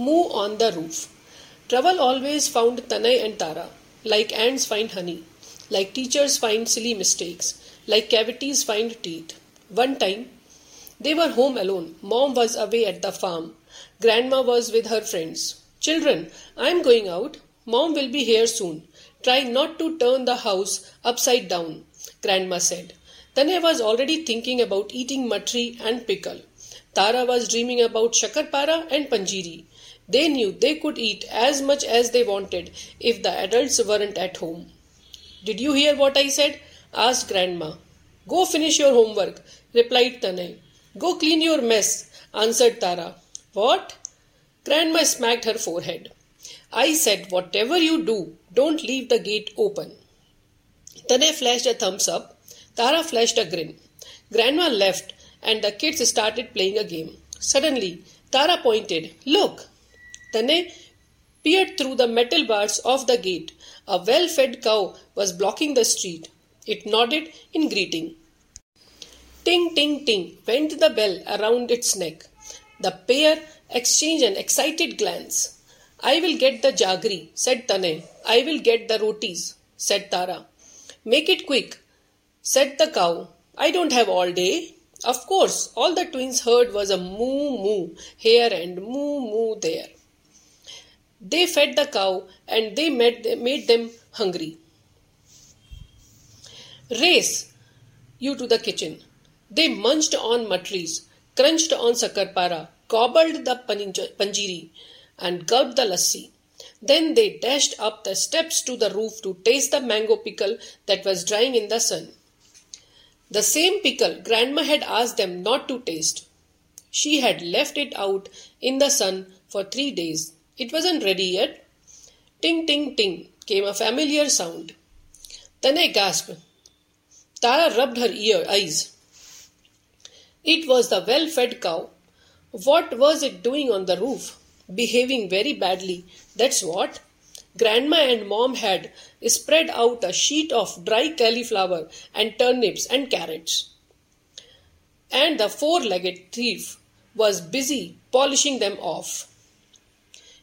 Moo on the roof. Trouble always found Tanay and Tara, like ants find honey, like teachers find silly mistakes, like cavities find teeth. One time, they were home alone. Mom was away at the farm. Grandma was with her friends. Children, I am going out. Mom will be here soon. Try not to turn the house upside down, Grandma said. Tanay was already thinking about eating matri and pickle. Tara was dreaming about shakarpara and panjiri. They knew they could eat as much as they wanted if the adults weren't at home. Did you hear what I said? asked Grandma. Go finish your homework, replied Tanay. Go clean your mess, answered Tara. What? Grandma smacked her forehead. I said, whatever you do, don't leave the gate open. Tanay flashed a thumbs up. Tara flashed a grin. Grandma left and the kids started playing a game. Suddenly, Tara pointed, Look, Tanay peered through the metal bars of the gate. A well fed cow was blocking the street. It nodded in greeting. Ting, ting, ting went the bell around its neck. The pair exchanged an excited glance. I will get the jaggery, said Tanay. I will get the rotis, said Tara. Make it quick, said the cow. I don't have all day. Of course, all the twins heard was a moo moo here and moo moo there. They fed the cow and they made, made them hungry. Race you to the kitchen. They munched on matris, crunched on shakarpara, gobbled the panjiri, and gulped the lassi. Then they dashed up the steps to the roof to taste the mango pickle that was drying in the sun. The same pickle Grandma had asked them not to taste. She had left it out in the sun for three days. It wasn't ready yet. Ting, ting, ting came a familiar sound. Then Tanay gasped. Tara rubbed her ear eyes. It was the well fed cow. What was it doing on the roof? Behaving very badly, that's what. Grandma and mom had spread out a sheet of dry cauliflower and turnips and carrots. And the four legged thief was busy polishing them off.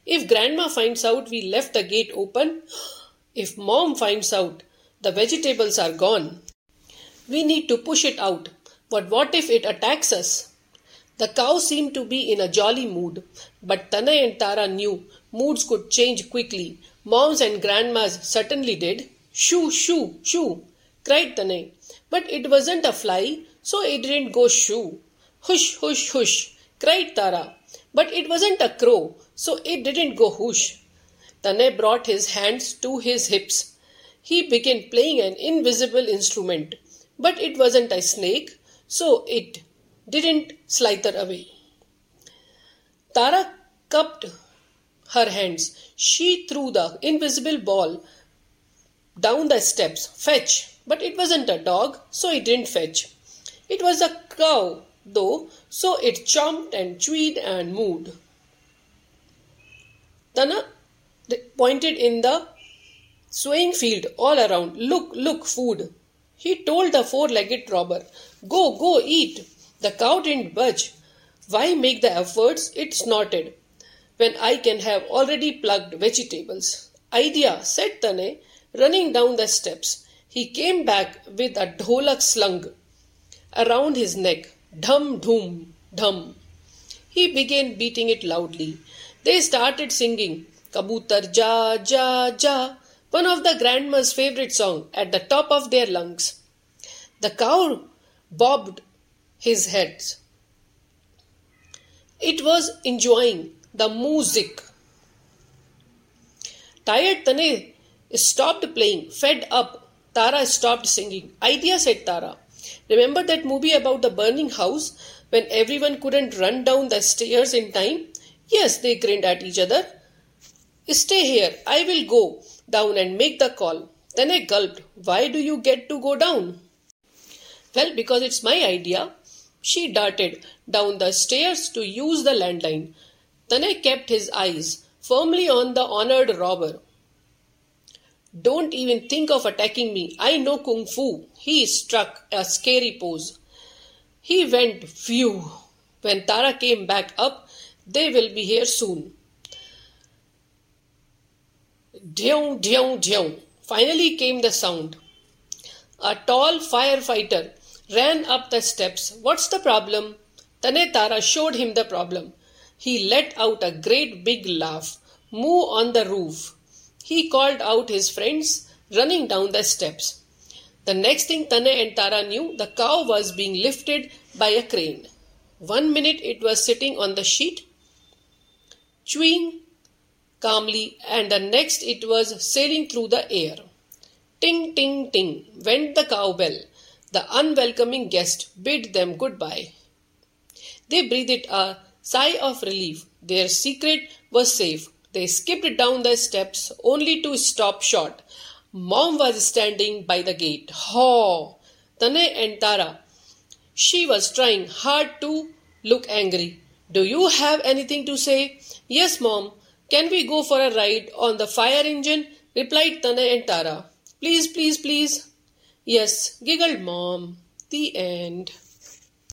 If grandma finds out we left the gate open, if mom finds out the vegetables are gone, we need to push it out. But what if it attacks us? The cow seemed to be in a jolly mood, but Tanay and Tara knew moods could change quickly. Moms and grandmas certainly did. Shoo, shoo, shoo, cried Tanay. But it wasn't a fly, so it didn't go shoo. Hush, hush, hush, cried Tara. But it wasn't a crow, so it didn't go whoosh. Tanay brought his hands to his hips. He began playing an invisible instrument, but it wasn't a snake, so it didn't slither away. Tara cupped her hands. She threw the invisible ball down the steps. Fetch! But it wasn't a dog, so it didn't fetch. It was a cow, though, so it chomped and chewed and mooed. Tanay pointed in the swaying field all around. Look, look, food. He told the four legged robber, Go, go, eat. The cow didn't budge. Why make the efforts? It snorted. When I can have already plucked vegetables. Idea, said Tanay, running down the steps. He came back with a dholak slung around his neck. Dhum, dhum, dhum. He began beating it loudly. They started singing Kabutar Ja Ja Ja, one of the grandma's favorite song, at the top of their lungs. The cow bobbed his head. It was enjoying the music. Tired Tanay stopped playing, fed up. Tara stopped singing. Idea, said Tara. Remember that movie about the burning house when everyone couldn't run down the stairs in time? Yes, they grinned at each other. Stay here, I will go down and make the call. Then I gulped. Why do you get to go down? Well, because it's my idea. She darted down the stairs to use the landline. Tanay kept his eyes firmly on the honored robber. Don't even think of attacking me. I know kung fu. He struck a scary pose. He went, phew. When Tara came back up, they will be here soon. Dhyung, dhyung, dhyung. Finally came the sound. A tall firefighter ran up the steps. What's the problem? Tanetara showed him the problem. He let out a great big laugh. Move on the roof. He called out his friends running down the steps. The next thing Tanay and Tara knew, the cow was being lifted by a crane. One minute it was sitting on the sheet, chewing calmly, and the next it was sailing through the air. Ting, ting, ting went the cowbell. The unwelcoming guest bid them goodbye. They breathed a sigh of relief. Their secret was safe. They skipped down the steps only to stop short. Mom was standing by the gate. Haw! Tanay and Tara. She was trying hard to look angry. Do you have anything to say? Yes, Mom. Can we go for a ride on the fire engine? replied Tanay and Tara. Please, please, please. Yes, giggled Mom. The end.